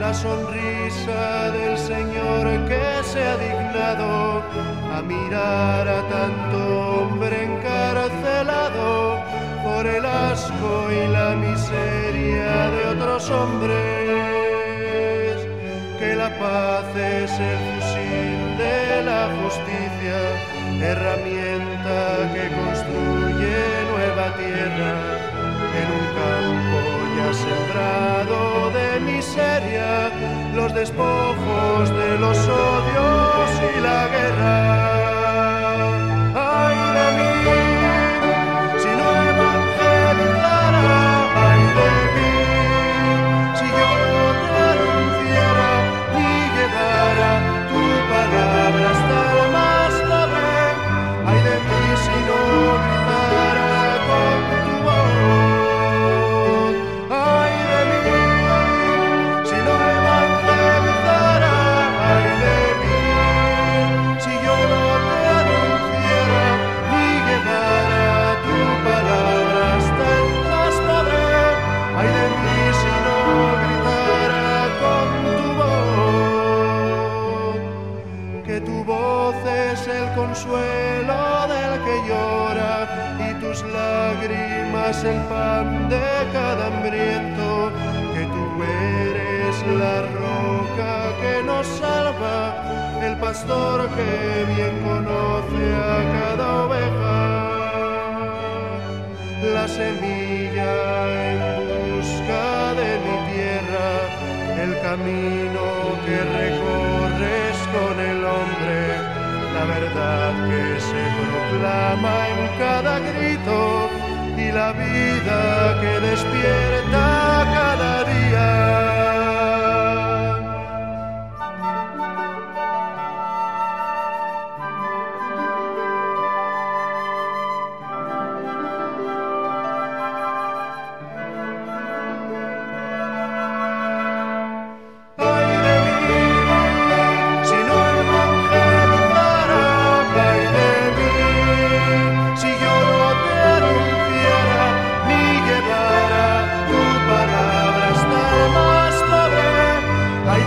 la sonrisa del Señor que se ha dignado a mirar a tanto hombre encarcelado por el asco y la miseria de otros hombres. Que la paz es el fusil de la justicia, herramienta que construye nueva tierra despojos de los odios y la guerra. Tu voz es el consuelo del que llora y tus lágrimas el pan de cada hambriento, que tú eres la roca que nos salva, el pastor que bien conoce a cada oveja. La semilla en busca de mi tierra, el camino verdad que se proclama en cada grito y la vida que despierta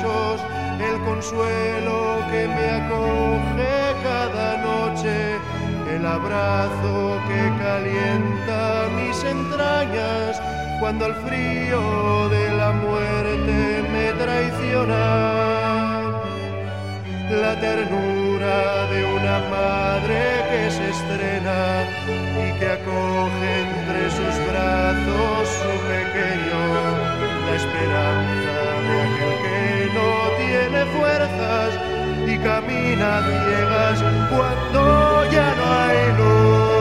el consuelo que me acoge cada noche, el abrazo que calienta mis entrañas cuando el frío de la muerte me traiciona. La ternura de una madre que se estrena y que acoge entre sus brazos su pequeño, la esperanza de fuerzas y camina ciegas cuando ya no hay luz.